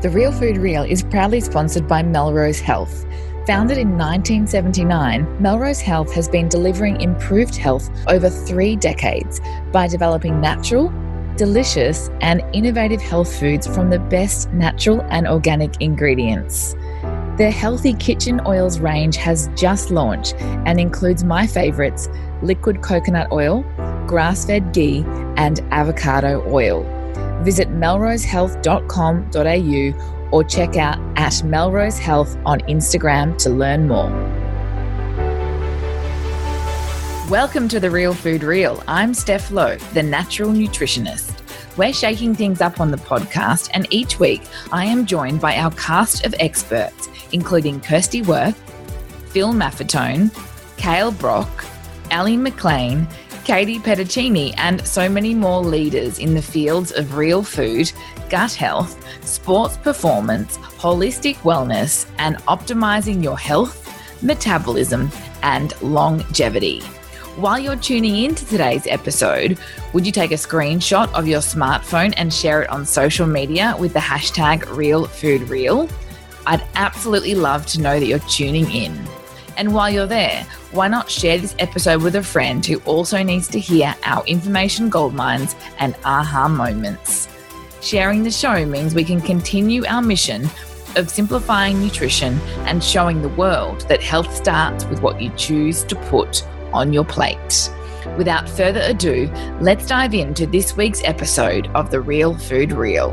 The Real Food Reel is proudly sponsored by Melrose Health. Founded in 1979, Melrose Health has been delivering improved health over three decades by developing natural, delicious, and innovative health foods from the best natural and organic ingredients. Their Healthy Kitchen Oils range has just launched and includes my favourites liquid coconut oil, grass fed ghee, and avocado oil. Visit melrosehealth.com.au or check out at Melrose Health on Instagram to learn more. Welcome to the Real Food Reel. I'm Steph Lowe, the natural nutritionist. We're shaking things up on the podcast, and each week I am joined by our cast of experts, including Kirsty Worth, Phil Maffetone, Kale Brock, Ali McLean, Katie Petticini, and so many more leaders in the fields of real food, gut health, sports performance, holistic wellness, and optimizing your health, metabolism, and longevity. While you're tuning in to today's episode, would you take a screenshot of your smartphone and share it on social media with the hashtag RealFoodReel? I'd absolutely love to know that you're tuning in. And while you're there, why not share this episode with a friend who also needs to hear our information goldmines and aha moments? Sharing the show means we can continue our mission of simplifying nutrition and showing the world that health starts with what you choose to put on your plate. Without further ado, let's dive into this week's episode of The Real Food Reel.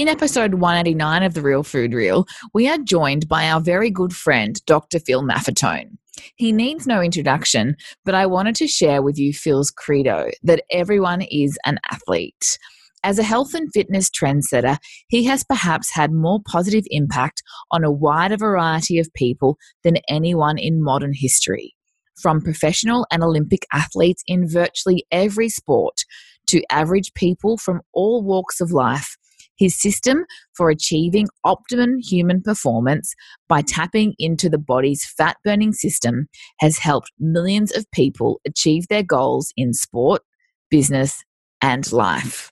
In episode 189 of The Real Food Reel, we are joined by our very good friend, Dr. Phil Maffetone. He needs no introduction, but I wanted to share with you Phil's credo that everyone is an athlete. As a health and fitness trendsetter, he has perhaps had more positive impact on a wider variety of people than anyone in modern history. From professional and Olympic athletes in virtually every sport to average people from all walks of life, his system for achieving optimum human performance by tapping into the body's fat burning system has helped millions of people achieve their goals in sport, business, and life.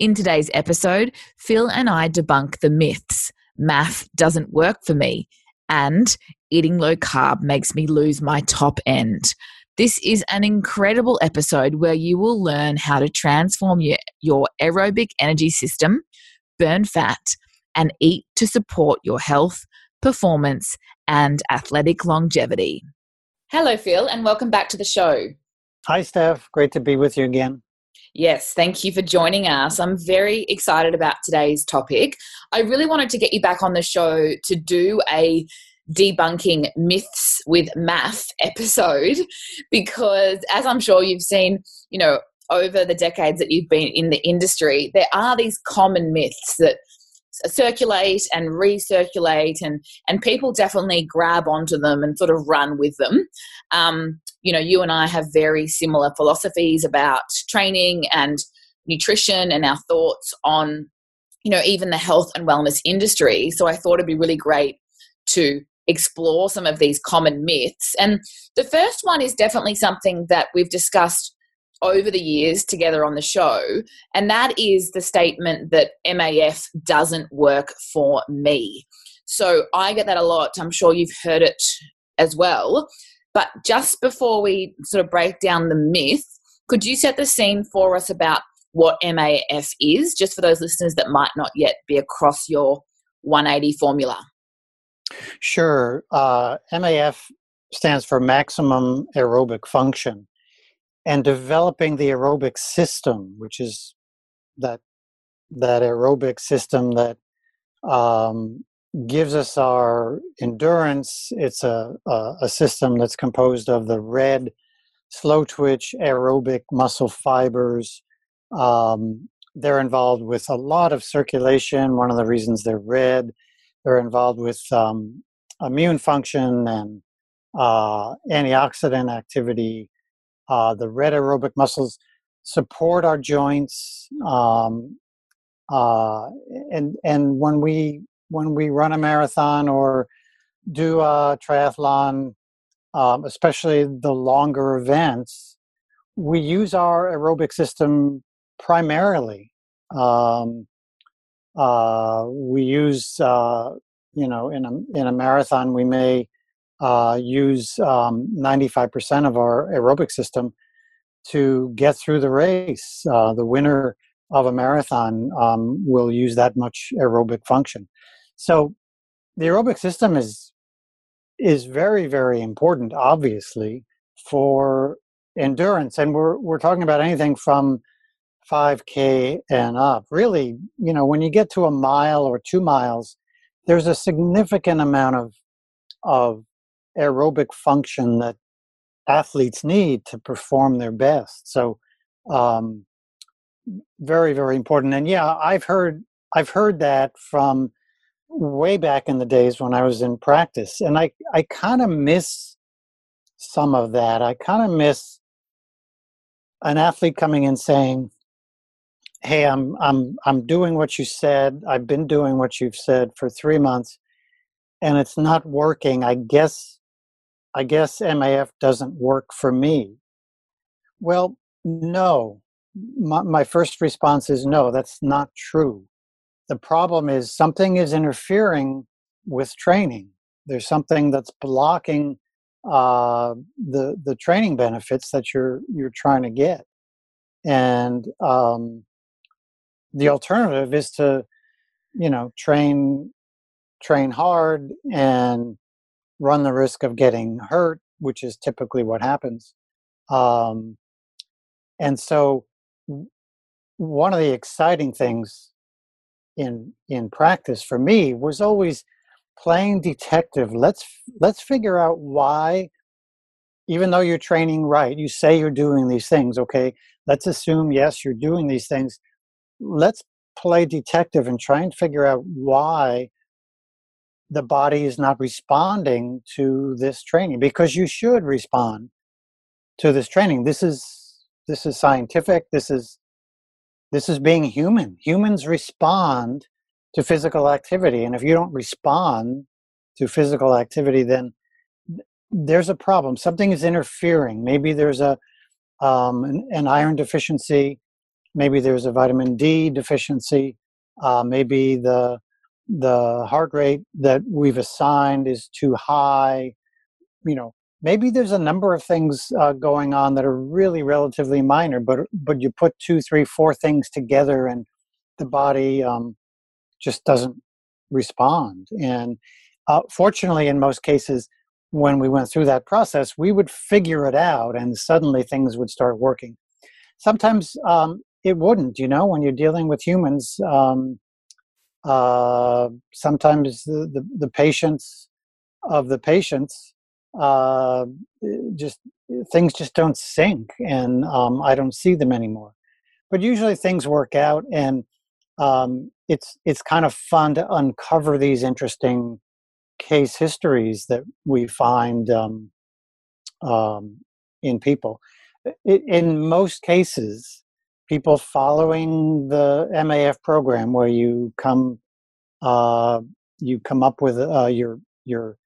In today's episode, Phil and I debunk the myths MAF doesn't work for me, and eating low carb makes me lose my top end. This is an incredible episode where you will learn how to transform your, your aerobic energy system burn fat, and eat to support your health, performance, and athletic longevity. Hello, Phil, and welcome back to the show. Hi, Steph. Great to be with you again. Yes, thank you for joining us. I'm very excited about today's topic. I really wanted to get you back on the show to do a debunking myths with MAF episode because as I'm sure you've seen, you know, over the decades that you've been in the industry, there are these common myths that circulate and recirculate and and people definitely grab onto them and sort of run with them. Um, you know you and i have very similar philosophies about training and nutrition and our thoughts on you know even the health and wellness industry. So i thought it'd be really great to explore some of these common myths. And the first one is definitely something that we've discussed over the years together on the show, and that is the statement that MAF doesn't work for me. So I get that a lot. I'm sure you've heard it as well. But just before we sort of break down the myth, could you set the scene for us about what MAF is, just for those listeners that might not yet be across your 180 formula? Sure. Uh, MAF stands for maximum aerobic function and developing the aerobic system, which is that that aerobic system that um, gives us our endurance. It's a, a, a system that's composed of the red, slow twitch aerobic muscle fibers. Um, they're involved with a lot of circulation. One of the reasons they're red, they're involved with um, immune function and uh, antioxidant activity uh, the red aerobic muscles support our joints, um, uh, and and when we when we run a marathon or do a triathlon, um, especially the longer events, we use our aerobic system primarily. Um, uh, we use, uh, you know, in a in a marathon, we may uh, use um, 95% of our aerobic system to get through the race. Uh, the winner of a marathon um, will use that much aerobic function. So the aerobic system is is very very important, obviously, for endurance, and we're we're talking about anything from 5k and up. Really, you know, when you get to a mile or two miles, there's a significant amount of of aerobic function that athletes need to perform their best. So, um, very very important. And yeah, I've heard I've heard that from way back in the days when I was in practice, and I I kind of miss some of that. I kind of miss an athlete coming in saying, "Hey, I'm I'm I'm doing what you said. I've been doing what you've said for three months, and it's not working. I guess I guess MAF doesn't work for me." Well, no. My, my first response is no. That's not true. The problem is something is interfering with training. There's something that's blocking uh, the the training benefits that you're you're trying to get, and um, the alternative is to you know train train hard and run the risk of getting hurt, which is typically what happens. Um, and so, one of the exciting things in in practice for me was always playing detective let's let's figure out why even though you're training right you say you're doing these things okay let's assume yes you're doing these things let's play detective and try and figure out why the body is not responding to this training because you should respond to this training this is this is scientific this is this is being human humans respond to physical activity. And if you don't respond to physical activity, then there's a problem. Something is interfering. Maybe there's a um, an, an, iron deficiency. Maybe there's a vitamin D deficiency. Uh, maybe the the heart rate that we've assigned is too high. You know, maybe there's a number of things uh, going on that are really relatively minor, but but you put two, three, four things together, and the body um, just doesn't respond. And uh, fortunately, in most cases, when we went through that process, we would figure it out and suddenly things would start working. Sometimes um, it wouldn't, you know, when you're dealing with humans, um, uh, sometimes the, the, the, patients of the patients uh, just things just don't sink and um, I don't see them anymore. But usually things work out and um, it's it's kind of fun to uncover these interesting case histories that we find um, um, in people. In most cases, people following the MAF program, where you come uh, you come up with uh, your your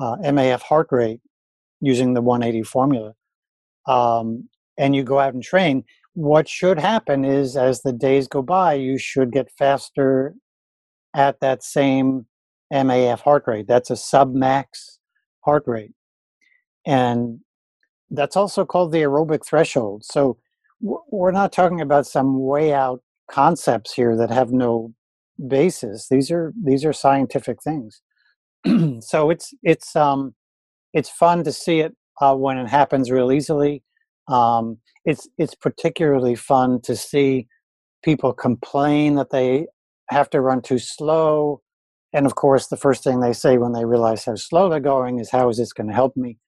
uh, MAF heart rate using the 180 formula, um, and you go out and train what should happen is as the days go by, you should get faster at that same MAF heart rate. That's a submax heart rate. And that's also called the aerobic threshold. So we're not talking about some way out concepts here that have no basis. These are these are scientific things. so it's it's um it's fun to see it uh, when it happens real easily. Um, it's it's particularly fun to see people complain that they have to run too slow, and of course, the first thing they say when they realize how slow they're going is, "How is this going to help me?"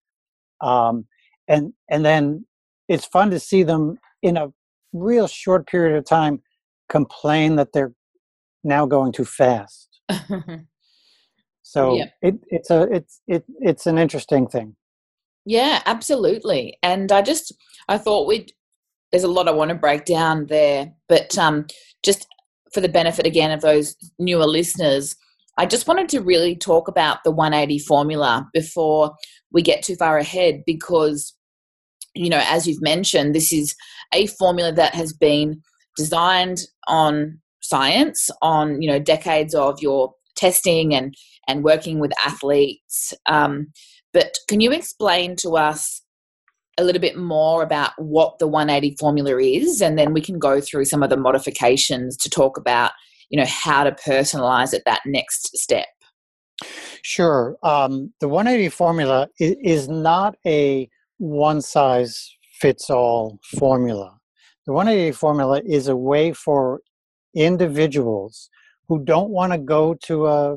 Um, and and then it's fun to see them in a real short period of time complain that they're now going too fast. so yep. it, it's a it's it, it's an interesting thing. Yeah, absolutely. And I just I thought we'd there's a lot I want to break down there, but um, just for the benefit again of those newer listeners, I just wanted to really talk about the 180 formula before we get too far ahead because, you know, as you've mentioned, this is a formula that has been designed on science, on you know decades of your testing and and working with athletes. Um, but can you explain to us a little bit more about what the 180 formula is, and then we can go through some of the modifications to talk about you know how to personalize it that next step. Sure. Um, the 180 formula is not a one size fits all formula. The 180 formula is a way for individuals who don't want to go to a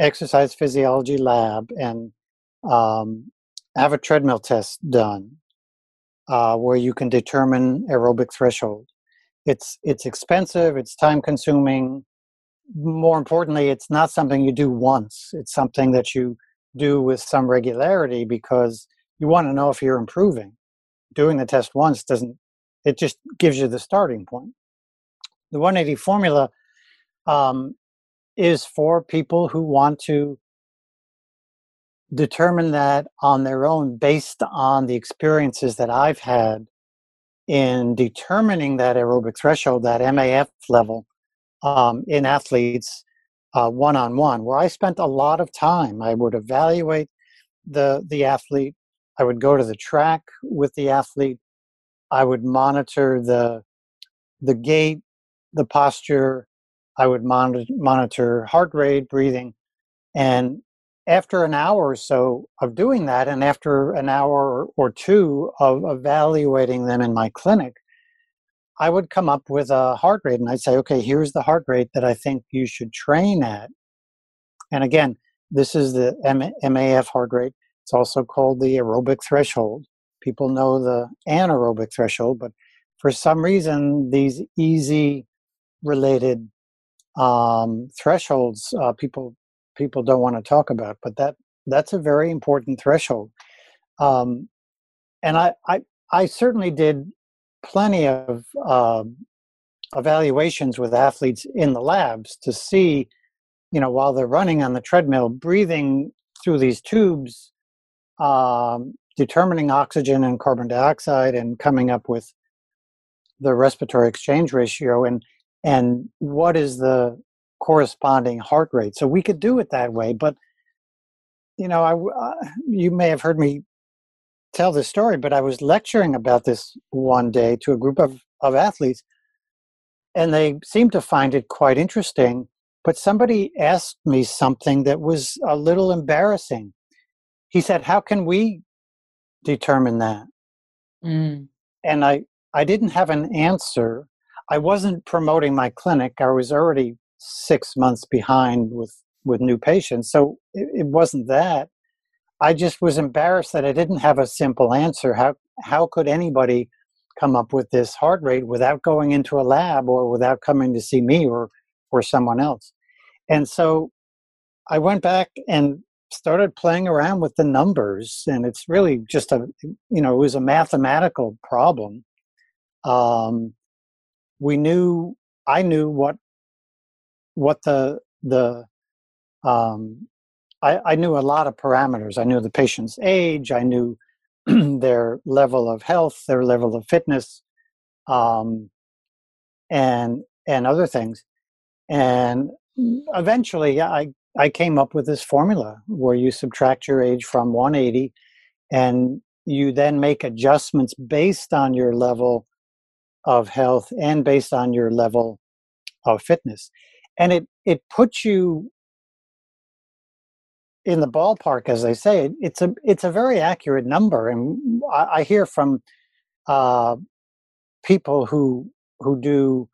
exercise physiology lab and um, have a treadmill test done uh, where you can determine aerobic threshold. It's it's expensive. It's time consuming. More importantly, it's not something you do once. It's something that you do with some regularity because you want to know if you're improving. Doing the test once doesn't. It just gives you the starting point. The 180 formula um, is for people who want to determine that on their own based on the experiences that I've had in determining that aerobic threshold, that MAF level um, in athletes one on one, where I spent a lot of time. I would evaluate the the athlete. I would go to the track with the athlete. I would monitor the the gait, the posture. I would monitor, monitor heart rate, breathing, and after an hour or so of doing that, and after an hour or two of evaluating them in my clinic, I would come up with a heart rate and I'd say, okay, here's the heart rate that I think you should train at. And again, this is the MAF heart rate. It's also called the aerobic threshold. People know the anaerobic threshold, but for some reason, these easy related um, thresholds, uh, people people don't want to talk about, but that that's a very important threshold. Um, and I, I, I certainly did plenty of uh, evaluations with athletes in the labs to see, you know, while they're running on the treadmill, breathing through these tubes, um, determining oxygen and carbon dioxide, and coming up with the respiratory exchange ratio and and what is the corresponding heart rate. So we could do it that way. But you know, I uh, you may have heard me tell this story, but I was lecturing about this one day to a group of, of athletes, and they seemed to find it quite interesting. But somebody asked me something that was a little embarrassing. He said, How can we determine that? Mm. And I, I didn't have an answer. I wasn't promoting my clinic. I was already six months behind with with new patients. So it, it wasn't that. I just was embarrassed that I didn't have a simple answer. How how could anybody come up with this heart rate without going into a lab or without coming to see me or or someone else? And so I went back and started playing around with the numbers and it's really just a you know it was a mathematical problem um, we knew i knew what what the the um, I, I knew a lot of parameters. I knew the patient's age. I knew their level of health, their level of fitness, um, and and other things. And eventually, I I came up with this formula where you subtract your age from 180, and you then make adjustments based on your level of health and based on your level of fitness and it it puts you in the ballpark, as they say. It's a it's a very accurate number, and I, I hear from uh, people who who do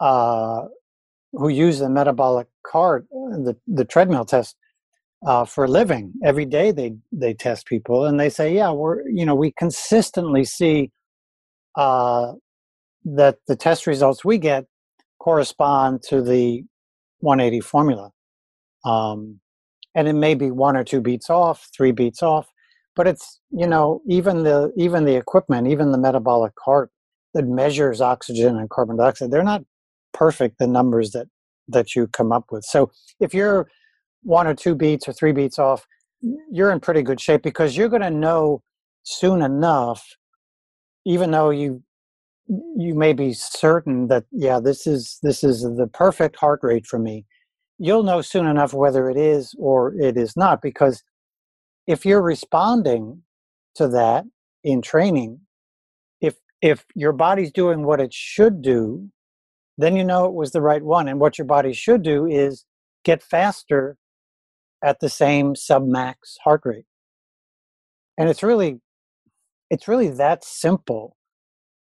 uh, who use the metabolic cart, the the treadmill test uh, for a living. Every day they they test people, and they say, yeah, we're you know we consistently see uh, that the test results we get correspond to the 180 formula. Um, and it may be one or two beats off, three beats off, but it's you know even the even the equipment, even the metabolic cart that measures oxygen and carbon dioxide, they're not perfect. The numbers that that you come up with. So if you're one or two beats or three beats off, you're in pretty good shape because you're going to know soon enough, even though you you may be certain that yeah this is this is the perfect heart rate for me you'll know soon enough whether it is or it is not because if you're responding to that in training if if your body's doing what it should do then you know it was the right one. And what your body should do is get faster at the same submax heart rate. And it's really it's really that simple.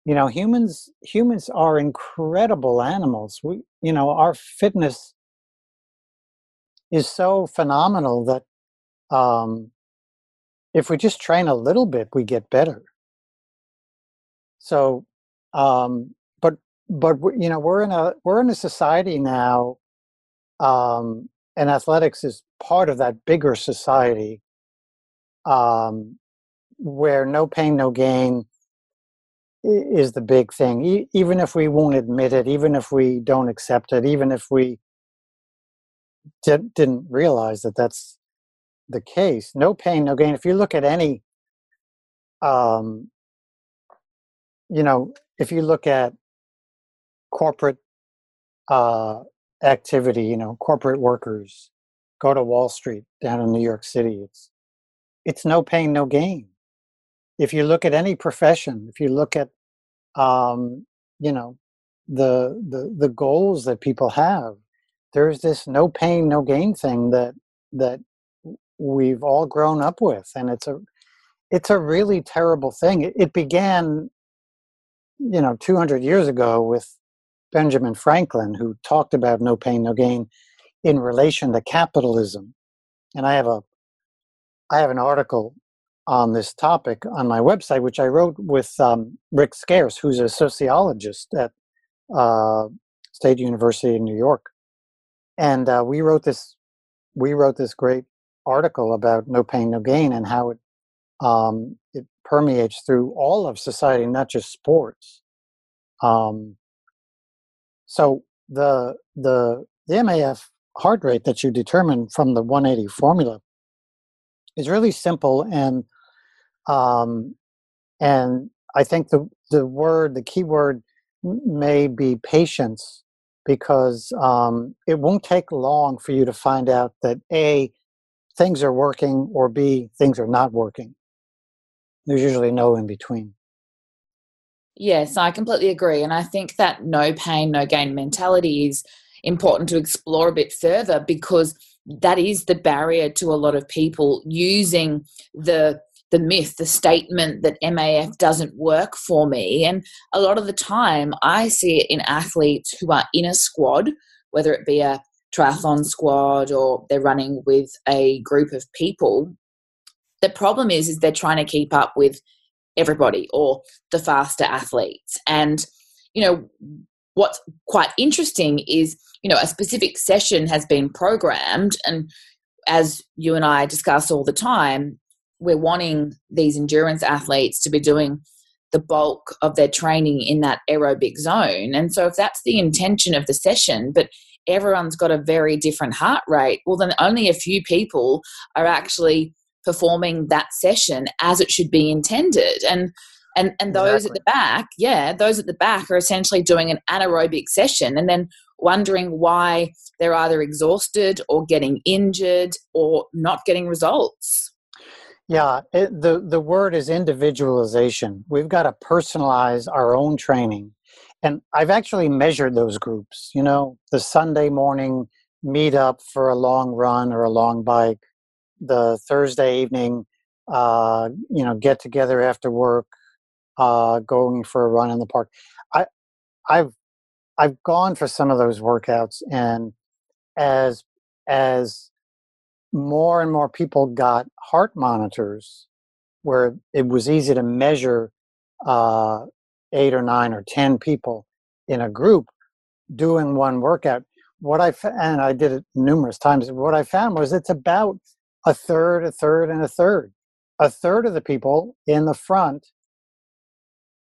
You know humans humans are incredible animals. We you know our fitness is so phenomenal that um, if we just train a little bit, we get better. So, um, but you know we're in a we're in a society now, um, and athletics is part of that bigger society, um, where no pain, no gain is the big thing. E- even if we won't admit it, even if we don't accept it, even if we did, didn't realize that that's the case. No pain, no gain. If you look at any, um, you know, if you look at corporate uh, activity, you know, corporate workers go to Wall Street down in New York City. It's it's no pain, no gain. If you look at any profession, if you look at, um, you know, the the the goals that people have, there's this no pain no gain thing that that we've all grown up with and it's a it's a really terrible thing it, it began you know 200 years ago with benjamin franklin who talked about no pain no gain in relation to capitalism. And i have a i have an article on this topic on my website which i wrote with um, rick scarce who's a sociologist at uh, state university in new york. And uh, we wrote this we wrote this great article about no pain no gain and how it um, it permeates through all of society not just sports. Um, so the the the maf heart rate that you determine from the 180 formula is really simple and um, and i think the the word the key word may be patience because um, it won't take long for you to find out that A, things are working, or B, things are not working. There's usually no in between. Yes, I completely agree. And I think that no pain, no gain mentality is important to explore a bit further because that is the barrier to a lot of people using the the myth, the statement that MAF doesn't work for me. And a lot of the time, I see it in athletes who are in a squad, whether it be a triathlon squad or they're running with a group of people. The problem is, is they're trying to keep up with everybody or the faster athletes. And, you know, what's quite interesting is, you know, a specific session has been programmed and as you and I discuss all the time, we're wanting these endurance athletes to be doing the bulk of their training in that aerobic zone. And so, if that's the intention of the session, but everyone's got a very different heart rate, well, then only a few people are actually performing that session as it should be intended. And and and those exactly. at the back, yeah, those at the back are essentially doing an anaerobic session and then wondering why they're either exhausted or getting injured or not getting results. Yeah, it, the the word is individualization. We've got to personalize our own training, and I've actually measured those groups. You know, the Sunday morning meet up for a long run or a long bike, the Thursday evening, uh, you know, get together after work, uh, going for a run in the park. I, I've I've gone for some of those workouts, and as as more and more people got heart monitors where it was easy to measure uh, eight or nine or ten people in a group doing one workout. What I and I did it numerous times. What I found was it's about a third, a third, and a third. A third of the people in the front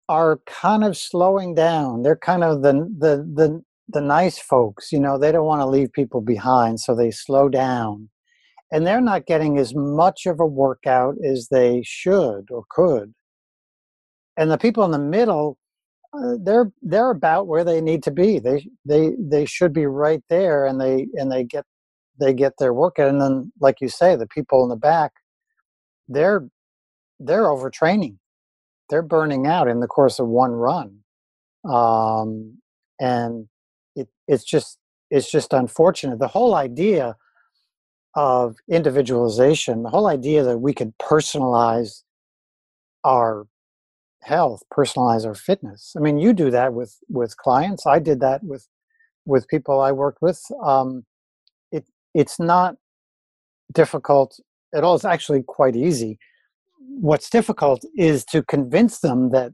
are kind of slowing down. They're kind of the the the the nice folks. You know, they don't want to leave people behind, so they slow down and they're not getting as much of a workout as they should or could. And the people in the middle uh, they're they're about where they need to be. They they they should be right there, and they and they get they get their work in. And then, like you say, the people in the back, they're they're overtraining. They're burning out in the course of one run, um, and it, it's just it's just unfortunate. The whole idea of individualization, the whole idea that we could personalize our health, personalize our fitness. I mean, you do that with with clients. I did that with with people I worked with. Um, it's not difficult at all. It's actually quite easy. What's difficult is to convince them that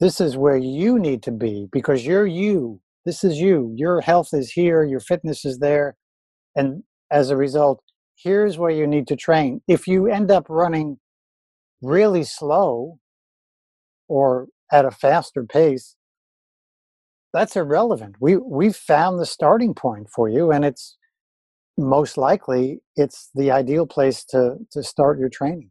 this is where you need to be because you're you. This is you. Your health is here. Your fitness is there, and as a result, here's where you need to train. If you end up running really slow or at a faster pace, that's irrelevant. We we've found the starting point for you, and it's most likely it's the ideal place to to start your training.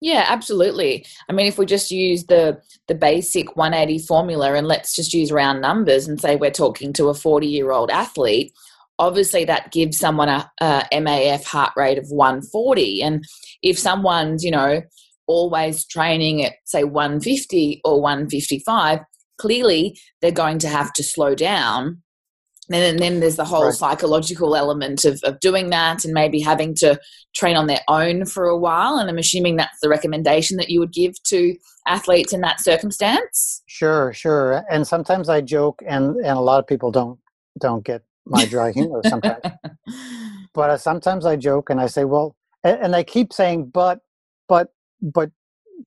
Yeah, absolutely. I mean, if we just use the the basic 180 formula and let's just use round numbers and say we're talking to a 40 year old athlete, obviously that gives someone a, a MAF heart rate of 140, and if someone's you know always training at say 150 or 155 clearly they're going to have to slow down and then, there's the whole right. psychological element of, of doing that and maybe having to train on their own for a while and i'm assuming that's the recommendation that you would give to athletes in that circumstance sure sure and sometimes i joke and and a lot of people don't don't get my dry humor sometimes but uh, sometimes i joke and i say well and, and i keep saying but but but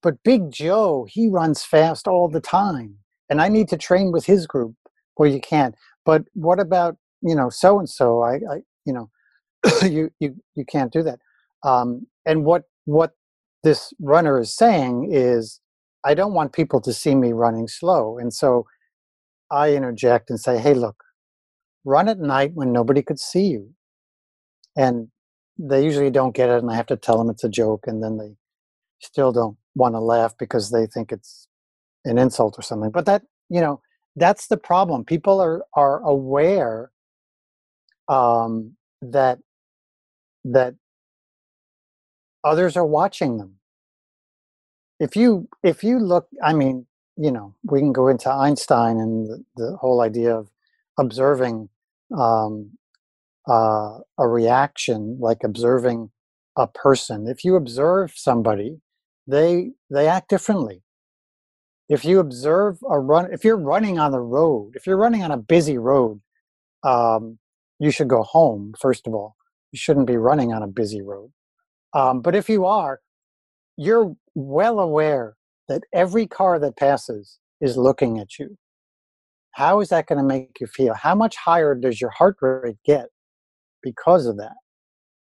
but Big Joe, he runs fast all the time, and I need to train with his group. Well, you can't. But what about you know so and so? I, you know you you you can't do that. Um, and what what this runner is saying is, I don't want people to see me running slow, and so I interject and say, Hey, look, run at night when nobody could see you, and they usually don't get it, and I have to tell them it's a joke, and then they still don't want to laugh because they think it's an insult or something. But that, you know, that's the problem. People are are aware um, that that others are watching them. If you if you look, I mean, you know, we can go into Einstein and the, the whole idea of observing um, uh, a reaction, like observing a person. If you observe somebody they they act differently if you observe a run if you're running on the road if you're running on a busy road um, you should go home first of all. You shouldn't be running on a busy road. Um, but if you are you're well aware that every car that passes is looking at you. How is that going to make you feel? How much higher does your heart rate get because of that?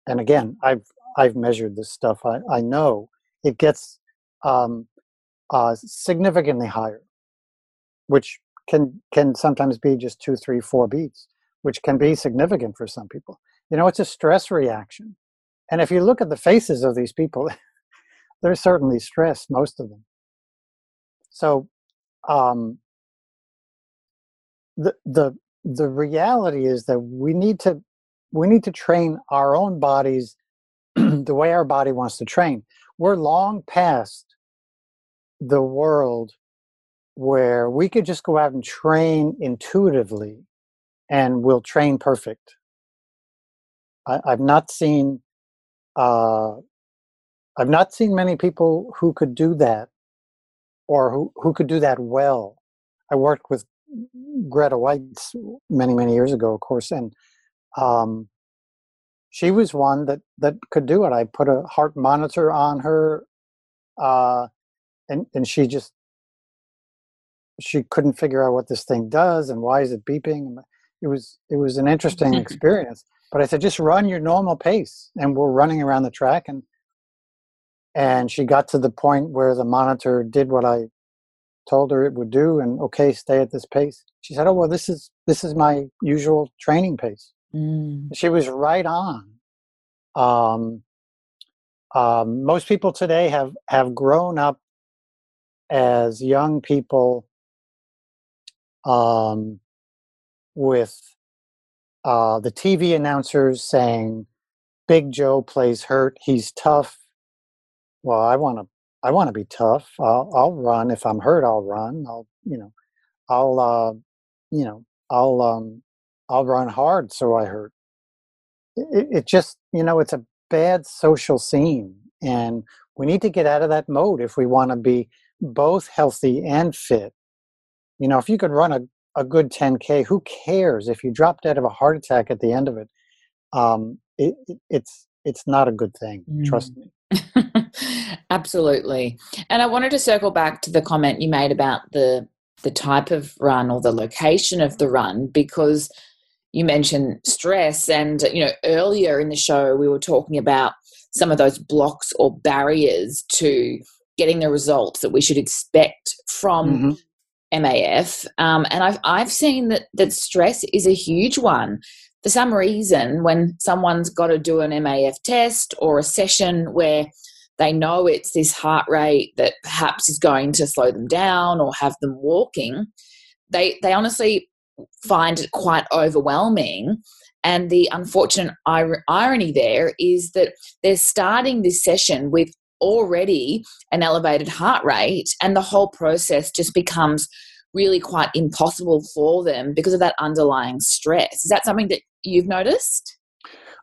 And again i've i've measured this stuff. I, I know it gets um, uh, significantly higher, which can can sometimes be just two, three, four beats, which can be significant for some people. You know, it's a stress reaction, and if you look at the faces of these people, they're certainly stressed, most of them. So, um, the the the reality is that we need to we need to train our own bodies the way our body wants to train we're long past the world where we could just go out and train intuitively and we'll train perfect. I, have not seen uh, I've not seen many people who could do that or who, who could do that well. I worked with Greta Waitz many, many years ago, of course, and um, she was one that that could do it. I put a heart monitor on her, uh, and and she just she couldn't figure out what this thing does and why is it beeping. It was it was an interesting experience. But I said, just run your normal pace, and we're running around the track, and and she got to the point where the monitor did what I told her it would do, and okay, stay at this pace. She said, oh well, this is this is my usual training pace. Mm. She was right on. Um, um, most people today have have grown up as young people um, with uh, the TV announcers saying, "Big Joe plays hurt. He's tough." Well, I want to. I want to be tough. I'll, I'll run if I'm hurt. I'll run. I'll you know. I'll uh, you know. I'll um, I'll run hard so I hurt. It, it just you know it's a bad social scene, and we need to get out of that mode if we want to be both healthy and fit. You know, if you could run a a good 10k who cares if you drop dead of a heart attack at the end of it um, it, it's it's not a good thing mm. trust me absolutely and i wanted to circle back to the comment you made about the the type of run or the location of the run because you mentioned stress and you know earlier in the show we were talking about some of those blocks or barriers to getting the results that we should expect from mm-hmm. MAF, um, and I've I've seen that that stress is a huge one. For some reason, when someone's got to do an MAF test or a session where they know it's this heart rate that perhaps is going to slow them down or have them walking, they they honestly find it quite overwhelming. And the unfortunate ir- irony there is that they're starting this session with already an elevated heart rate, and the whole process just becomes really quite impossible for them because of that underlying stress. Is that something that you've noticed?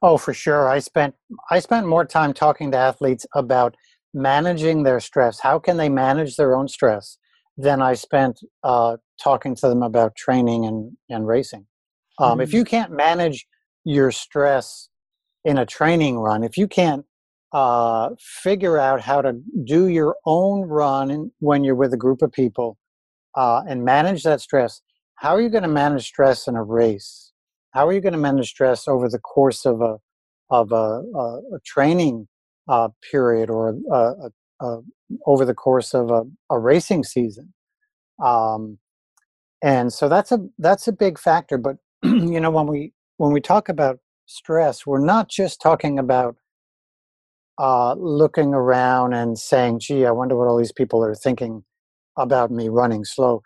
Oh, for sure. I spent I spent more time talking to athletes about managing their stress. How can they manage their own stress? Than I spent uh, talking to them about training and and racing. Um, mm-hmm. If you can't manage your stress in a training run, if you can't uh, figure out how to do your own run when you're with a group of people uh, and manage that stress, how are you going to manage stress in a race? How are you going to manage stress over the course of a of a, a, a training uh, period or a, over the course of a, racing season? Um, and so that's a that's a big factor. But you know when we when we talk about stress, we're not just talking about uh, looking around and saying, gee, I wonder what all these people are thinking about me running slow.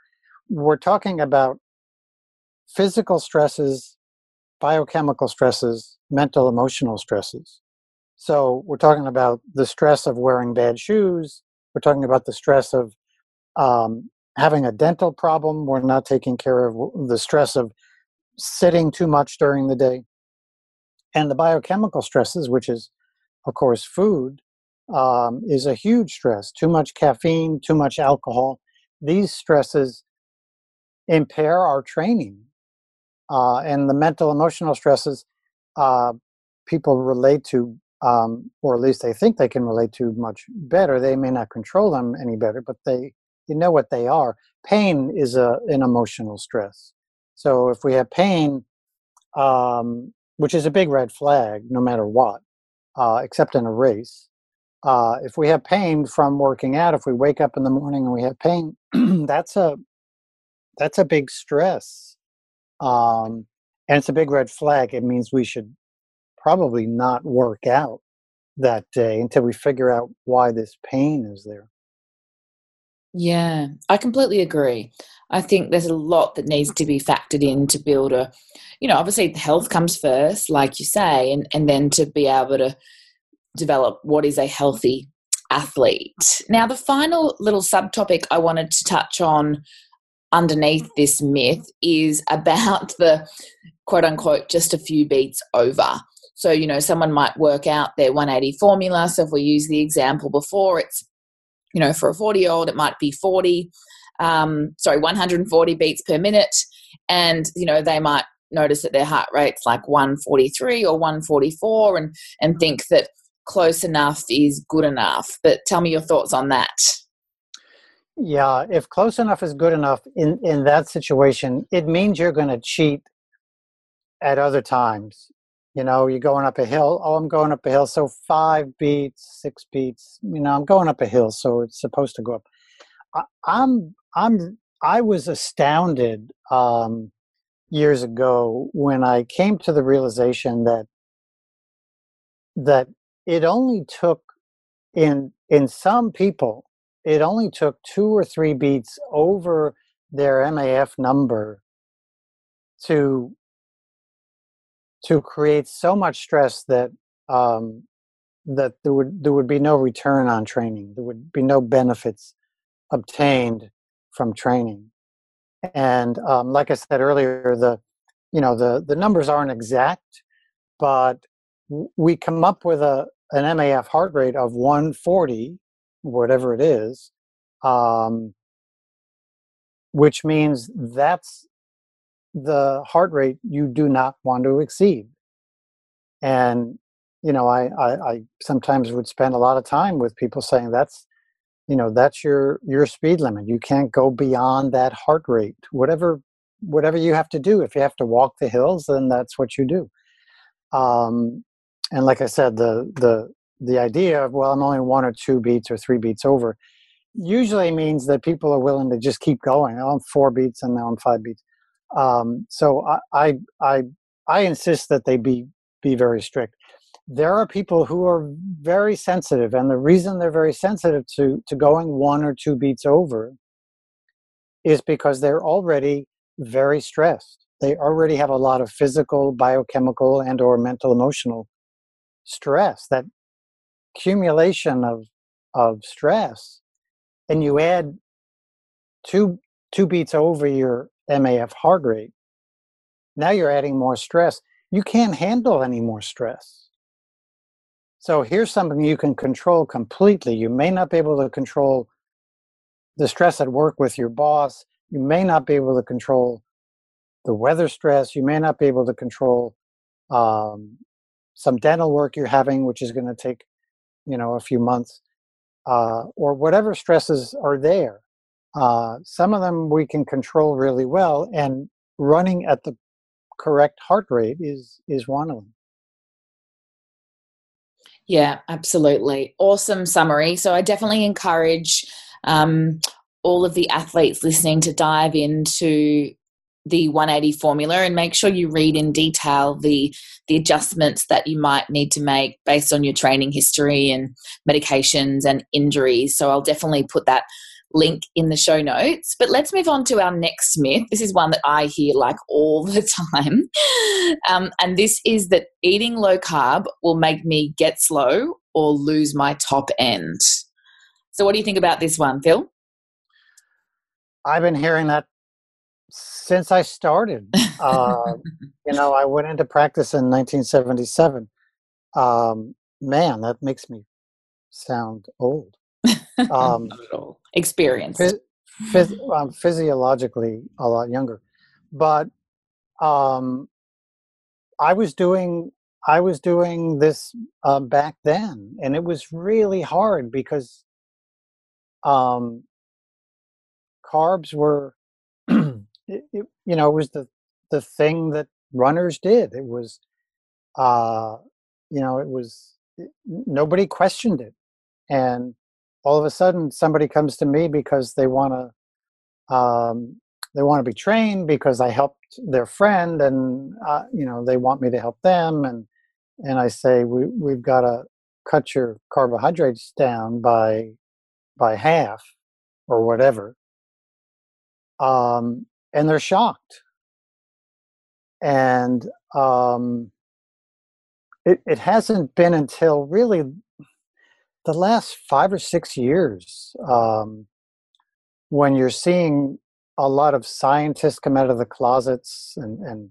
We're talking about physical stresses, biochemical stresses, mental, emotional stresses. So we're talking about the stress of wearing bad shoes. We're talking about the stress of um, having a dental problem. We're not taking care of the stress of sitting too much during the day. And the biochemical stresses, which is of course, food um, is a huge stress. Too much caffeine, too much alcohol. These stresses impair our training. Uh, and the mental, emotional stresses uh, people relate to, um, or at least they think they can relate to much better. They may not control them any better, but they, you know what they are. Pain is a, an emotional stress. So if we have pain, um, which is a big red flag, no matter what, uh, except in a race. Uh, if we have pain from working out, if we wake up in the morning and we have pain, that's a that's a big stress, um, and it's a big red flag. It means we should probably not work out that day until we figure out why this pain is there. Yeah, I completely agree. I think there's a lot that needs to be factored in to build a, you know, obviously health comes first, like you say, and, and then to be able to develop what is a healthy athlete. Now, the final little subtopic I wanted to touch on underneath this myth is about the quote unquote just a few beats over. So, you know, someone might work out their 180 formula. So, if we use the example before, it's you know, for a 40 year old, it might be 40, um, sorry, 140 beats per minute. And, you know, they might notice that their heart rate's like 143 or 144 and, and think that close enough is good enough. But tell me your thoughts on that. Yeah, if close enough is good enough in, in that situation, it means you're going to cheat at other times you know you're going up a hill. Oh i'm going up a hill. So five beats six beats you know i'm going up a hill so it's supposed to go up. I, i'm i'm i was astounded um, years ago when i came to the realization that that it only took in in some people it only took two or three beats over their MAF number to to create so much stress that um, that there would there would be no return on training. There would be no benefits obtained from training. And um, like I said earlier, the you know the the numbers aren't exact, but we come up with a an MAF heart rate of 140, whatever it is, um, which means that's the heart rate you do not want to exceed. And you know, I, I, I sometimes would spend a lot of time with people saying that's you know that's your your speed limit. You can't go beyond that heart rate. Whatever whatever you have to do. If you have to walk the hills then that's what you do. Um, and like i said the the the idea of well i'm only one or two beats or three beats over usually means that people are willing to just keep going. Oh, i'm four beats and now i'm five beats um, so I, I i i insist that they be be very strict. There are people who are very sensitive and the reason they're very sensitive to to going one or two beats over is because they're already very stressed. They already have a lot of physical biochemical and or mental emotional stress that accumulation of of stress and you add two two beats over your MAF heart rate now you're adding more stress you can't handle any more stress so here's something you can control completely. You may not be able to control the stress at work with your boss. You may not be able to control the weather stress. You may not be able to control um, some dental work you're having, which is going to take, you know, a few months, uh, or whatever stresses are there. Uh, some of them we can control really well, and running at the correct heart rate is is one of them. Yeah, absolutely. Awesome summary. So I definitely encourage um, all of the athletes listening to dive into the 180 formula and make sure you read in detail the the adjustments that you might need to make based on your training history and medications and injuries so i'll definitely put that link in the show notes. But let's move on to our next myth. This is one that I hear like all the time. Um, and this is that eating low carb will make me get slow or lose my top end. So, what do you think about this one, Phil? I've been hearing that since I started. Uh, you know, I went into practice in 1977. Um, man, that makes me sound old. Um, Experience. Phys- phys- um, physiologically, a lot younger, but um, I was doing I was doing this uh, back then, and it was really hard because um, carbs were, it, it, you know, it was the the thing that runners did. It was, uh, you know, it was it, nobody questioned it, and all of a sudden somebody comes to me because they want to um, they want to be trained because I helped their friend and uh, you know they want me to help them. And and I say we we've got to cut your carbohydrates down by by half or whatever. Um, and they're shocked. And um, it, it hasn't been until really the last five or six years, um, when you're seeing a lot of scientists come out of the closets and, and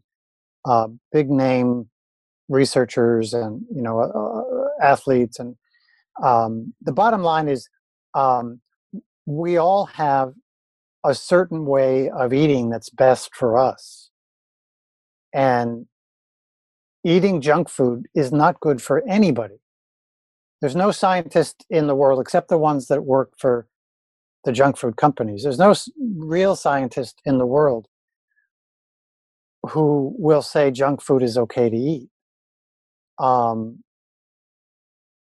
uh, big name researchers and you know uh, athletes and um, the bottom line is um, we all have a certain way of eating that's best for us. And eating junk food is not good for anybody there's no scientist in the world except the ones that work for the junk food companies. There's no real scientist in the world who will say junk food is okay to eat. Um,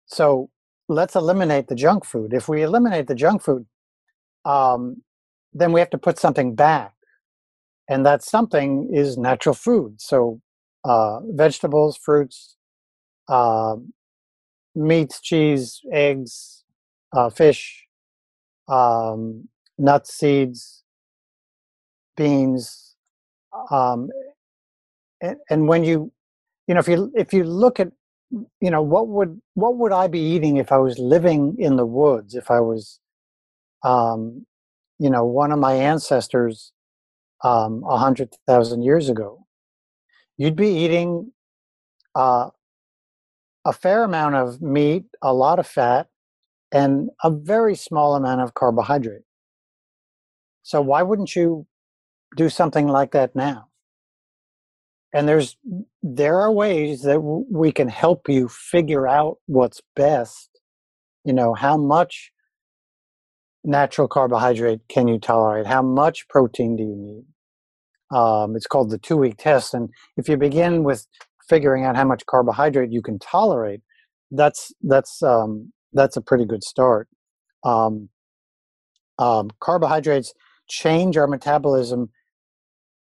so let's eliminate the junk food. If we eliminate the junk food, um, then we have to put something back. And that something is natural food. So uh, vegetables, fruits, uh, meats, cheese, eggs, uh, fish, um, nuts, seeds, beans, um, and, and when you, you know, if you if you look at, you know, what would what would I be eating if I was living in the woods? If I was, um, you know, one of my ancestors, um, a hundred thousand years ago, you'd be eating uh, a fair amount of meat, a lot of fat, and a very small amount of carbohydrate. So why wouldn't you do something like that now? And there's there are ways that w- we can help you figure out what's best. You know, how much natural carbohydrate can you tolerate? How much protein do you need? Um, it's called the two week test. And if you begin with figuring out how much carbohydrate you can tolerate, that's that's um, that's a pretty good start. Um, um, carbohydrates change our metabolism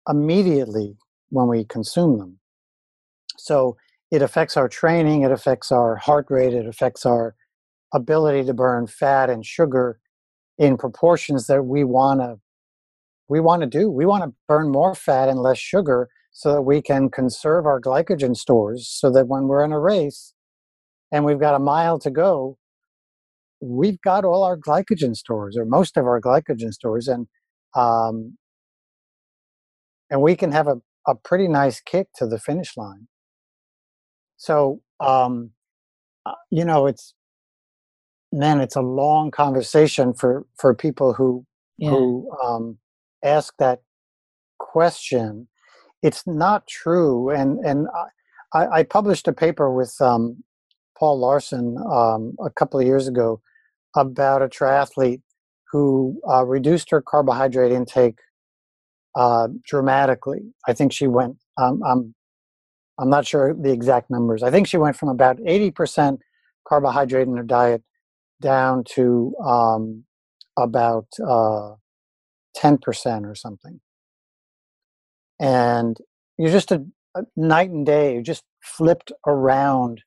immediately when we consume them. So it affects our training, it affects our heart rate, it affects our ability to burn fat and sugar in proportions that we want to we want to do. We want to burn more fat and less sugar so that we can conserve our glycogen stores so that when we're in a race and we've got a mile to go, we've got all our glycogen stores or most of our glycogen stores and um, and we can have a, a pretty nice kick to the finish line. So um, uh, you know, it's man, it's a long conversation for for people who yeah. who um, ask that question. It's not true, and and I, I published a paper with um, Paul Laursen um, a couple of years ago about a triathlete who uh, reduced her carbohydrate intake uh, dramatically. I think she went. Um, I'm I'm not sure the exact numbers. I think she went from about 80% carbohydrate in her diet down to um, about uh, 10% or something. And you're just a, a night and day, you just flipped around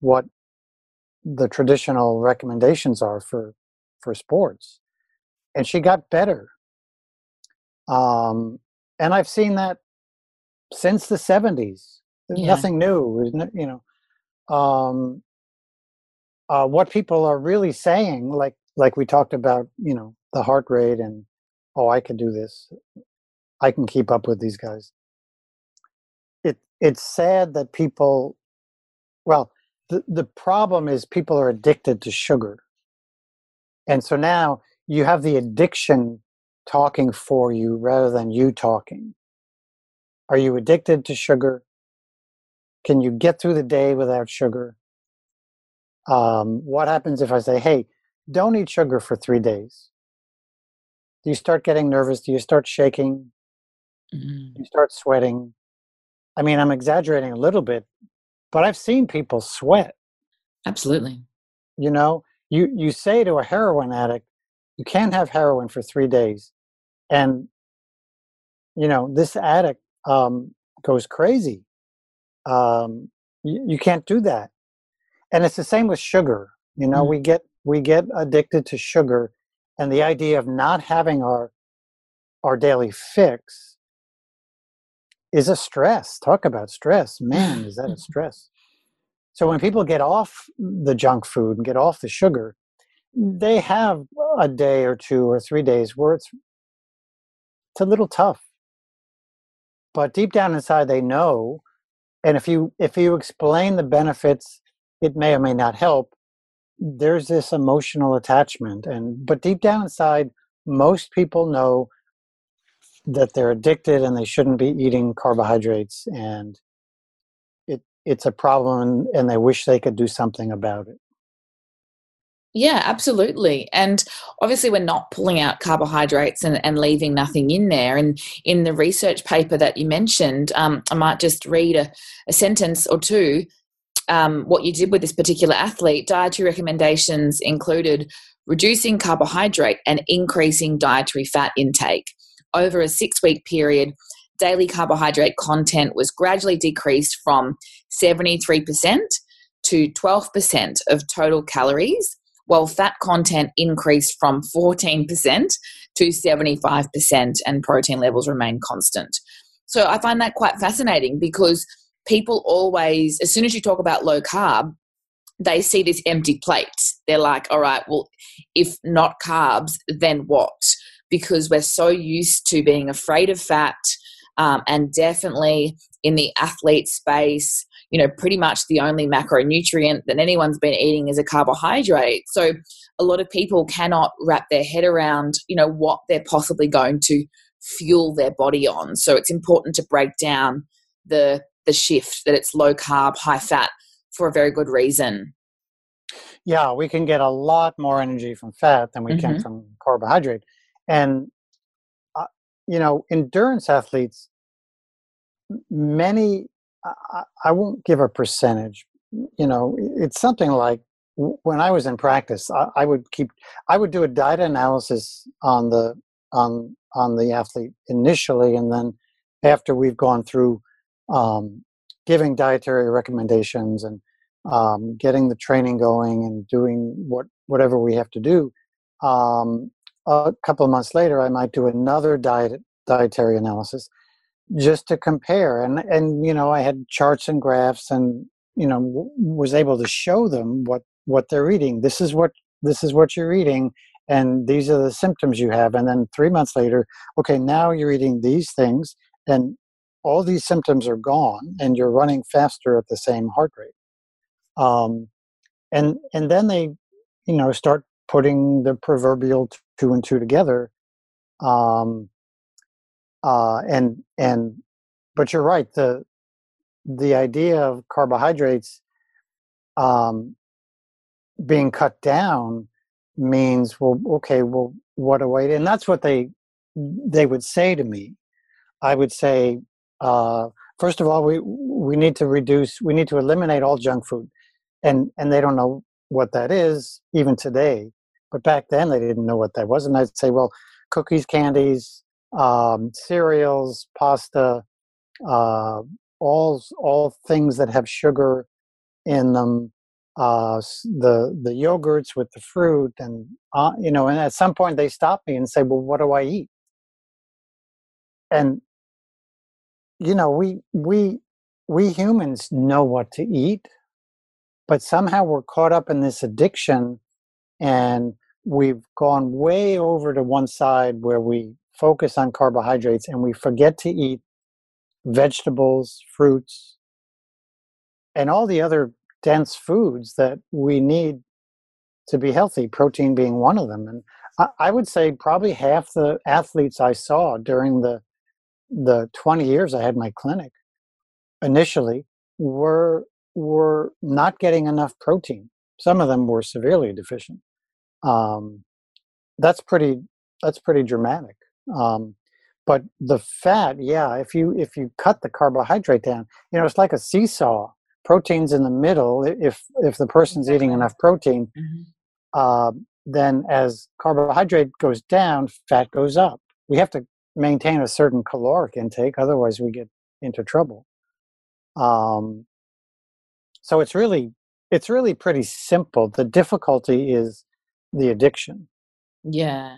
what the traditional recommendations are for for sports and she got better. Um and i've seen that since the 70s yeah. nothing new you know um uh, what people are really saying, like like we talked about, you know, the heart rate and oh, I can do this, I can keep up with these guys. It it's sad that people, well, the the problem is people are addicted to sugar, and so now you have the addiction talking for you rather than you talking. Are you addicted to sugar? Can you get through the day without sugar? Um, what happens if I say, hey, don't eat sugar for three days? Do you start getting nervous? Do you start shaking? Mm-hmm. you start sweating? I mean, I'm exaggerating a little bit, but I've seen people sweat. Absolutely. You know, you, you say to a heroin addict, you can't have heroin for three days. And, you know, this addict um, goes crazy. Um, you, you can't do that and it's the same with sugar you know mm. we get we get addicted to sugar and the idea of not having our our daily fix is a stress. Talk about stress. Man is that a stress. So when people get off the junk food and get off the sugar they have a day or two or three days where it's it's a little tough. But deep down inside they know and if you if you explain the benefits it may or may not help. There's this emotional attachment and but deep down inside most people know that they're addicted and they shouldn't be eating carbohydrates and it it's a problem and they wish they could do something about it yeah, absolutely. And obviously, we're not pulling out carbohydrates and, and leaving nothing in there. And in the research paper that you mentioned, um, I might just read a, a sentence or two um, what you did with this particular athlete, dietary recommendations included reducing carbohydrate and increasing dietary fat intake. Over a six week period, daily carbohydrate content was gradually decreased from 73% to 12% of total calories, while fat content increased from 14% to 75% and protein levels remain constant. So I find that quite fascinating because people always, as soon as you talk about low carb, they see this empty plate. They're like, all right, well, if not carbs, then what? Because we're so used to being afraid of fat um, and definitely in the athlete space, you know, pretty much the only macronutrient that anyone's been eating is a carbohydrate. So a lot of people cannot wrap their head around, you know, what they're possibly going to fuel their body on. So it's important to break down the the shift that it's low carb, high fat for a very good reason. Yeah, we can get a lot more energy from fat than we mm-hmm. can from carbohydrate. And, uh, you know, endurance athletes, many, I, I won't give a percentage, you know, it's something like when I was in practice, I, I, would keep, I would do a data analysis on the, on, on the athlete initially. And then after we've gone through um, giving dietary recommendations and um, getting the training going and doing what whatever we have to do. Um, a couple of months later, I might do another diet dietary analysis just to compare. And and you know, I had charts and graphs, and you know, w- was able to show them what what they're eating. This is what this is what you're eating, and these are the symptoms you have. And then three months later, okay, now you're eating these things, and all these symptoms are gone and you're running faster at the same heart rate um, and and then they you know start putting the proverbial two and two together um, uh, and and but you're right the the idea of carbohydrates um, being cut down means well okay well what do i and that's what they they would say to me i would say uh, first of all, we we need to reduce, we need to eliminate all junk food, and and they don't know what that is even today. But back then, they didn't know what that was, and I'd say, well, cookies, candies, um, cereals, pasta, uh, all all things that have sugar in them. Uh, the the yogurts with the fruit, and uh, you know, and at some point they stop me and say, "Well, what do I eat?" And you know we we we humans know what to eat but somehow we're caught up in this addiction and we've gone way over to one side where we focus on carbohydrates and we forget to eat vegetables fruits and all the other dense foods that we need to be healthy protein being one of them and I, I would say probably half the athletes i saw during the the 20 years I had my clinic initially were were not getting enough protein. Some of them were severely deficient. Um, that's pretty that's pretty dramatic. Um, but the fat, yeah, if you if you cut the carbohydrate down, you know, it's like a seesaw. Protein's in the middle. If if the person's exactly. eating enough protein, mm-hmm. uh, then as carbohydrate goes down, fat goes up. We have to maintain a certain caloric intake otherwise we get into trouble um, so it's really it's really pretty simple the difficulty is the addiction yeah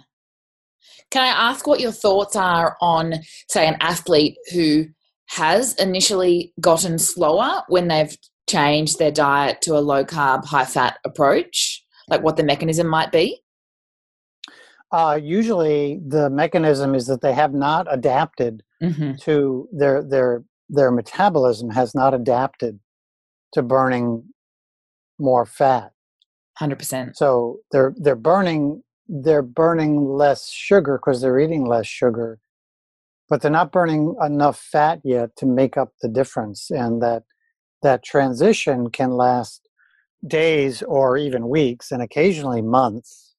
can i ask what your thoughts are on say an athlete who has initially gotten slower when they've changed their diet to a low carb high fat approach like what the mechanism might be uh, usually, the mechanism is that they have not adapted mm-hmm. to their their their metabolism has not adapted to burning more fat. Hundred percent. So they're they're burning they're burning less sugar because they're eating less sugar, but they're not burning enough fat yet to make up the difference. And that that transition can last days or even weeks, and occasionally months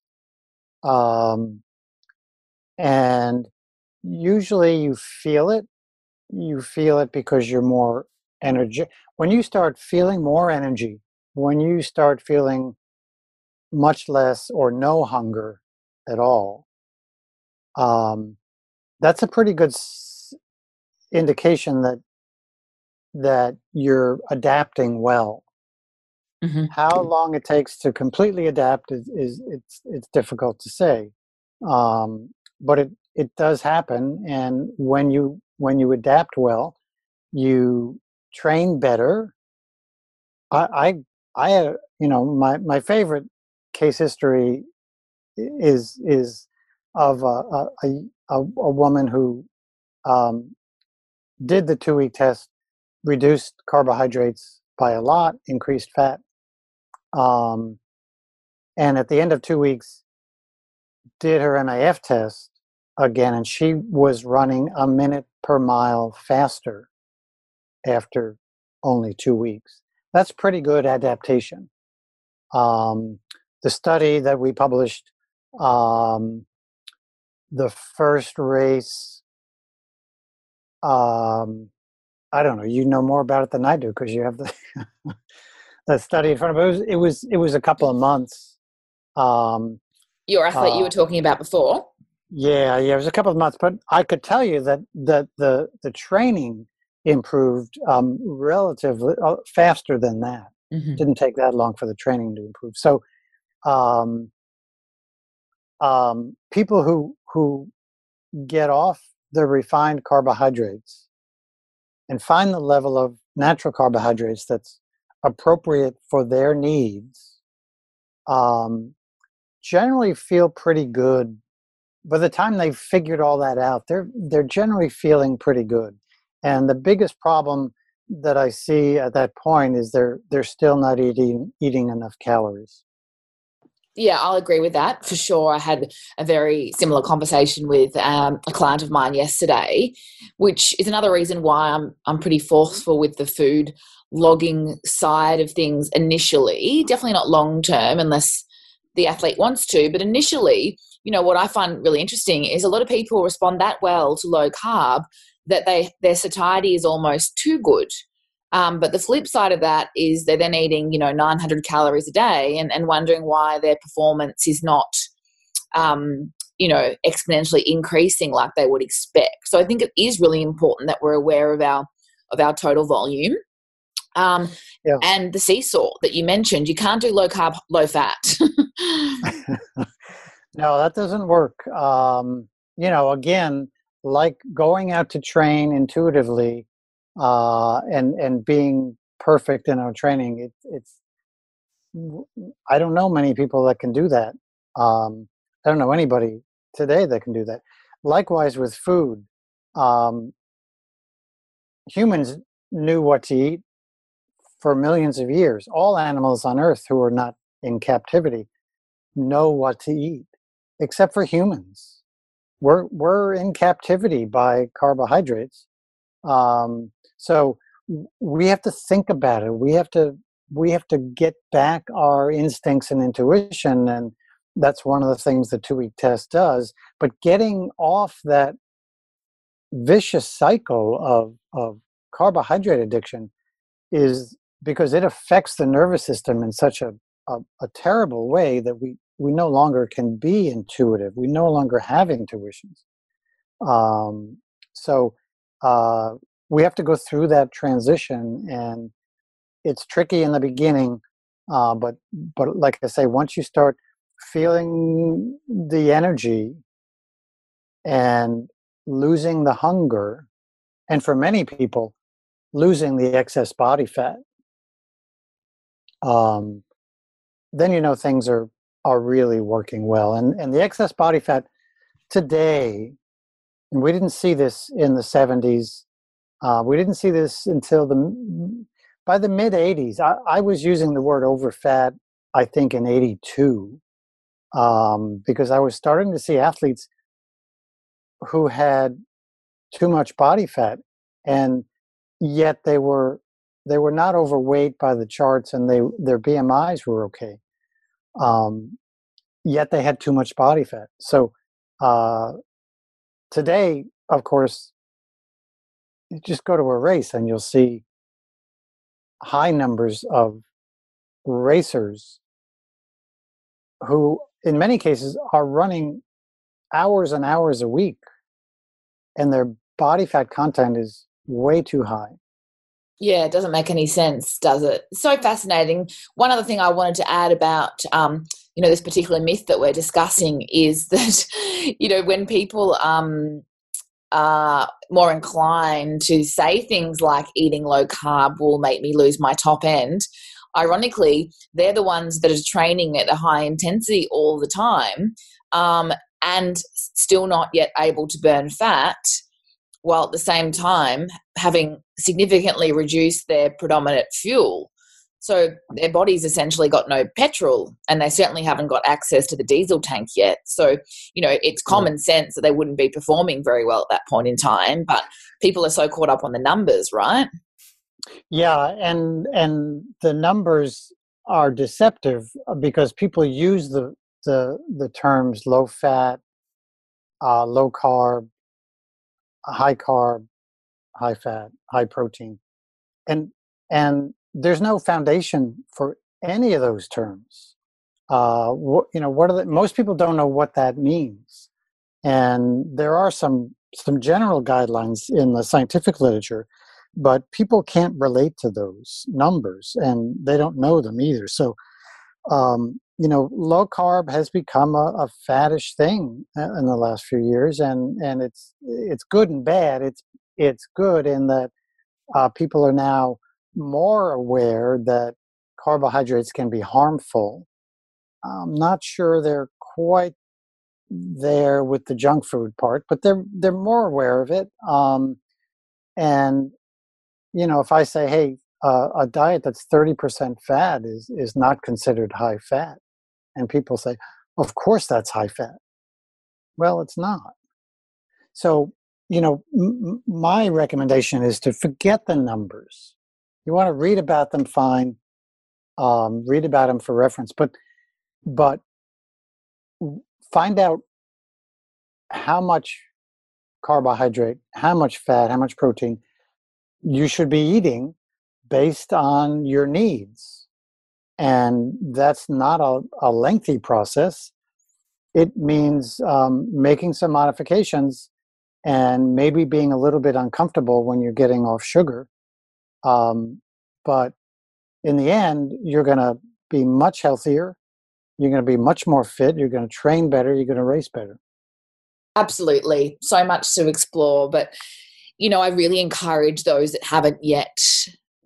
um, and usually you feel it. You feel it because you're more energy. When you start feeling more energy, when you start feeling much less or no hunger at all, um, that's a pretty good s- indication that that you're adapting well. Mm-hmm. How long it takes to completely adapt is, is it's it's difficult to say, um, but it it does happen. And when you when you adapt well, you train better. I I, I you know my my favorite case history is is of a a, a, a woman who um, did the two week test, reduced carbohydrates by a lot, increased fat, um, and at the end of two weeks, did her MAF test again, and she was running a minute per mile faster after only two weeks. That's pretty good adaptation. Um, the study that we published, um, the first race, um, I don't know. You know more about it than I do because you have the the study in front of it. It was it was, it was a couple of months. Um, Your athlete uh, you were talking about before. Yeah, yeah, it was a couple of months, but I could tell you that that the the training improved um, relatively uh, faster than that. Mm-hmm. Didn't take that long for the training to improve. So, um, um, people who who get off the refined carbohydrates and find the level of natural carbohydrates that's appropriate for their needs um, generally feel pretty good. By the time they've figured all that out they're they're generally feeling pretty good. And the biggest problem that i see at that point is they're they're still not eating eating enough calories yeah, I'll agree with that for sure. I had a very similar conversation with um, a client of mine yesterday, which is another reason why I'm I'm pretty forceful with the food logging side of things initially. Definitely not long term, unless the athlete wants to. But initially, you know, what I find really interesting is a lot of people respond that well to low carb that they their satiety is almost too good. Um, but the flip side of that is they're then eating, you know, 900 calories a day and, and wondering why their performance is not, um, you know, exponentially increasing like they would expect. So I think it is really important that we're aware of our of our total volume. Um, yeah. And the seesaw that you mentioned, you can't do low carb, low fat. no, that doesn't work. Um, you know, again, like going out to train intuitively uh, and and being perfect in our training. It, it's I don't know many people that can do that. Um, I don't know anybody today that can do that. Likewise with food, um, humans knew what to eat for millions of years. All animals on Earth who are not in captivity know what to eat, except for humans. We're we're in captivity by carbohydrates. Um, so we have to think about it. We have to we have to get back our instincts and intuition and that's one of the things the two week test does. But getting off that vicious cycle of of carbohydrate addiction is because it affects the nervous system in such a, a, a, terrible way that we we no longer can be intuitive. We no longer have intuitions. Um, so uh, we have to go through that transition and it's tricky in the beginning uh, but but like i say once you start feeling the energy and losing the hunger and for many people losing the excess body fat um, then you know things are are really working well. And and the excess body fat today and we didn't see this in the 70s uh, we didn't see this until the by the mid 80s. I, I, was using the word overfat, I think, in 82, um, because I was starting to see athletes who had too much body fat, and yet they were they were not overweight by the charts, and they their BMIs were okay. Um, yet they had too much body fat. So uh, today, of course, you just go to a race and you'll see high numbers of racers who in many cases are running hours and hours a week and their body fat content is way too high Yeah, it doesn't make any sense, does it? So fascinating. One other thing I wanted to add about, um, you know, this particular myth that we're discussing is that, you know, when people um, are more inclined to say things like eating low carb will make me lose my top end, ironically, they're the ones that are training at a high intensity all the time um, and still not yet able to burn fat while at the same time having significantly reduced their predominant fuel. So their body's essentially got no petrol and they certainly haven't got access to the diesel tank yet. So, you know, it's common sense that they wouldn't be performing very well at that point in time, but people are so caught up on the numbers, right? Yeah, and and the numbers are deceptive because people use the the the terms low fat, uh, low carb, high carb, high fat, high protein, and and there's no foundation for any of those terms. Uh, what, you know, what are the, most people don't know what that means, and there are some some general guidelines in the scientific literature, but people can't relate to those numbers, and they don't know them either. So, um, you know, low carb has become a, a faddish thing uh, in the last few years, and and it's it's good and bad. It's it's good in that uh, people are now more aware that carbohydrates can be harmful. I'm not sure they're quite there with the junk food part, but they're they're more aware of it. Um, and you know, if I say, "Hey, uh, a diet that's 30% fat is is not considered high fat," And people say, of course that's high fat. Well, it's not. So, you know, m- my recommendation is to forget the numbers. You want to read about them, fine. Um, read about them for reference, but but find out how much carbohydrate, how much fat, how much protein you should be eating based on your needs and that's not a, a lengthy process. It means um, making some modifications and maybe being a little bit uncomfortable when you're getting off sugar. Um, but in the end, you're going to be much healthier. You're going to be much more fit. You're going to train better. You're going to race better. Absolutely. So much to explore. But, you know, I really encourage those that haven't yet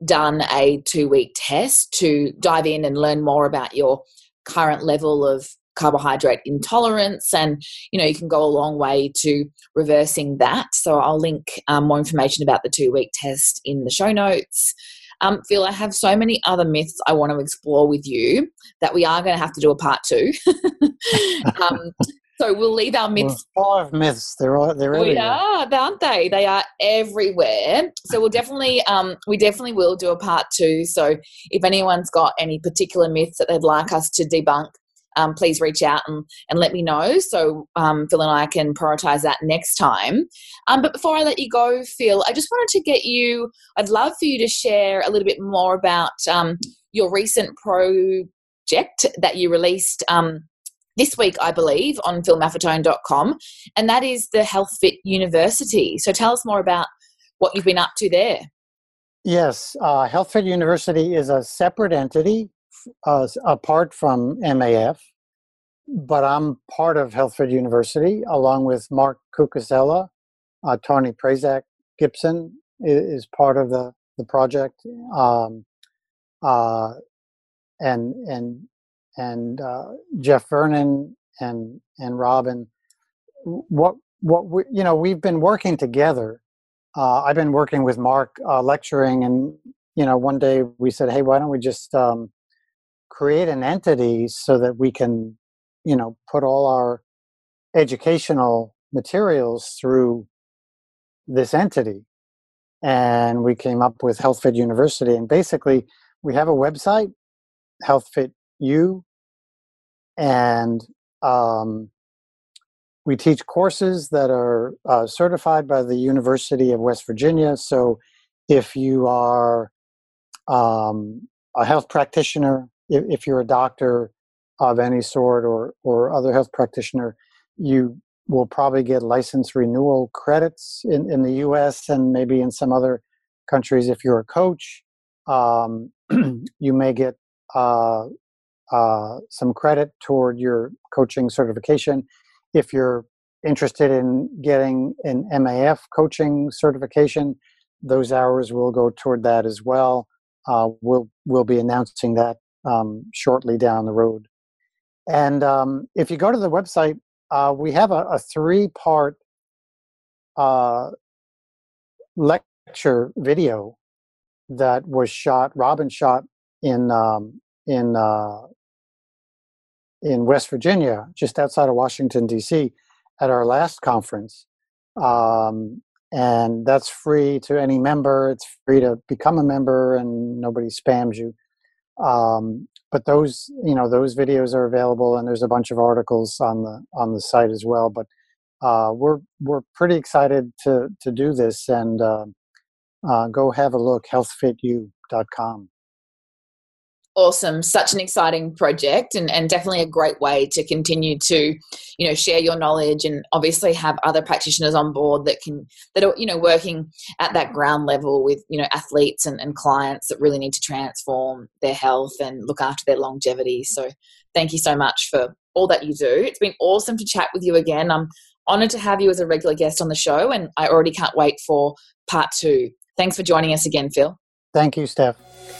done a two week test to dive in and learn more about your current level of carbohydrate intolerance and you know you can go a long way to reversing that so i'll link um, more information about the two week test in the show notes um, phil i have so many other myths i want to explore with you that we are going to have to do a part two um, so we'll leave our myths. Full of myths. They're all they're we are, aren't they? They are everywhere. So we'll definitely um we definitely will do a part two. So if anyone's got any particular myths that they'd like us to debunk, um, please reach out and, and let me know so um, Phil and I can prioritize that next time. Um, but before I let you go, Phil, I just wanted to get you, I'd love for you to share a little bit more about um, your recent project that you released um, this week, I believe, on philmaffetone.com, and that is the Health Fit University. So tell us more about what you've been up to there. Yes, uh, Health Fit University is a separate entity uh, apart from MAF, but I'm part of Health Fit University along with Mark Cucuzzella, uh, Tony Prazak Gibson is, is, part of the the project, um, uh, and and and uh, Jeff Vernon and and Robin. What what we you know we've been working together. Uh, I've been working with Mark uh, lecturing, and you know one day we said, hey, why don't we just um, create an entity so that we can you know put all our educational materials through this entity. And we came up with healthfit university. And basically we have a website healthfit and um, we teach courses that are uh, certified by the University of West Virginia. So if you are um, a health practitioner, if, if, you're a doctor of any sort or, or other health practitioner, you will probably get license renewal credits in, in the US and maybe in some other countries, if you're a coach, um, you may get uh, uh, some credit toward your coaching certification. If you're interested in getting an MAF coaching certification, those hours will go toward that as well. Uh, we'll we'll be announcing that um, shortly down the road. And um, if you go to the website, uh, we have a, a three-part uh, lecture video that was shot. Robin shot in um, in uh, in West Virginia, just outside of Washington D.C., at our last conference, um, and that's free to any member. It's free to become a member, and nobody spams you. Um, but those, you know, those videos are available, and there's a bunch of articles on the on the site as well. But uh, we're we're pretty excited to to do this, and uh, uh, go have a look. Healthfitu.com awesome such an exciting project and, and definitely a great way to continue to you know share your knowledge and obviously have other practitioners on board that can that are you know working at that ground level with you know athletes and, and clients that really need to transform their health and look after their longevity. So thank you so much for all that you do. It's been awesome to chat with you again. I'm honored to have you as a regular guest on the show and i already can't wait for part two. Thanks for joining us again phil. Thank you steph